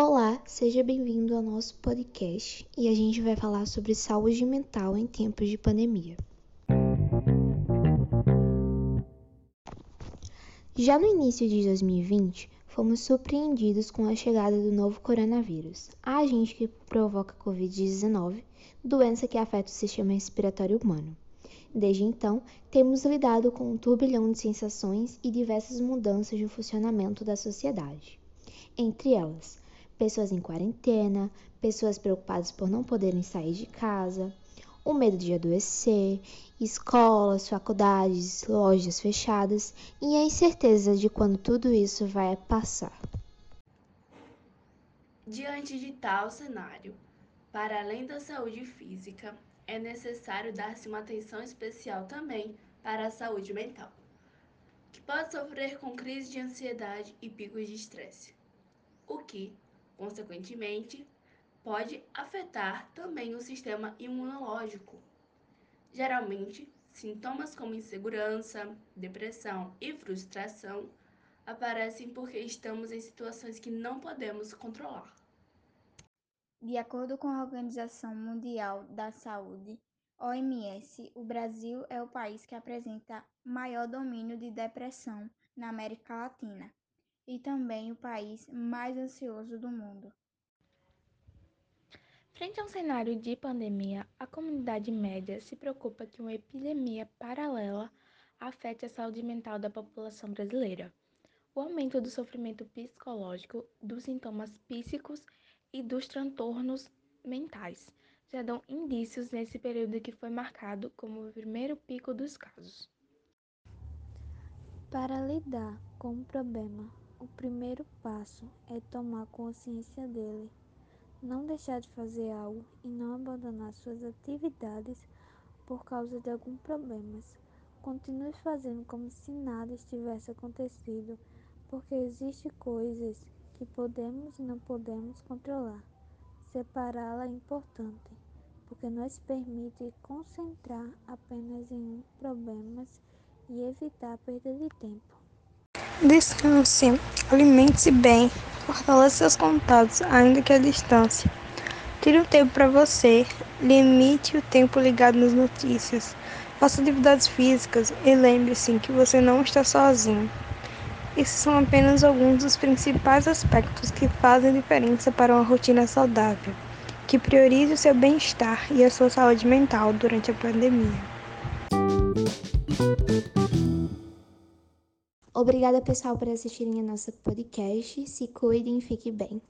Olá, seja bem-vindo ao nosso podcast e a gente vai falar sobre saúde mental em tempos de pandemia. Já no início de 2020, fomos surpreendidos com a chegada do novo coronavírus, a agente que provoca Covid-19, doença que afeta o sistema respiratório humano. Desde então, temos lidado com um turbilhão de sensações e diversas mudanças no funcionamento da sociedade. Entre elas, pessoas em quarentena, pessoas preocupadas por não poderem sair de casa, o medo de adoecer, escolas, faculdades, lojas fechadas e a incerteza de quando tudo isso vai passar. Diante de tal cenário, para além da saúde física, é necessário dar-se uma atenção especial também para a saúde mental, que pode sofrer com crise de ansiedade e picos de estresse, o que, consequentemente, pode afetar também o sistema imunológico. Geralmente, sintomas como insegurança, depressão e frustração aparecem porque estamos em situações que não podemos controlar. De acordo com a Organização Mundial da Saúde, OMS, o Brasil é o país que apresenta maior domínio de depressão na América Latina e também o país mais ansioso do mundo. Frente a um cenário de pandemia, a comunidade média se preocupa que uma epidemia paralela afete a saúde mental da população brasileira. O aumento do sofrimento psicológico, dos sintomas psíquicos e dos transtornos mentais já dão indícios nesse período que foi marcado como o primeiro pico dos casos. Para lidar com o problema, o primeiro passo é tomar consciência dele, não deixar de fazer algo e não abandonar suas atividades por causa de algum problema. Continue fazendo como se nada tivesse acontecido, porque existem coisas que podemos e não podemos controlar. Separá-la é importante, porque nos permite concentrar apenas em um problema e evitar a perda de tempo. Descanse, alimente-se bem, fortaleça seus contatos, ainda que à distância. Tire um tempo para você, limite o tempo ligado nas notícias, faça atividades físicas e lembre-se que você não está sozinho. Esses são apenas alguns dos principais aspectos que fazem diferença para uma rotina saudável, que priorize o seu bem-estar e a sua saúde mental durante a pandemia. Obrigada, pessoal, por assistirem a nossa podcast. Se cuidem e fiquem bem.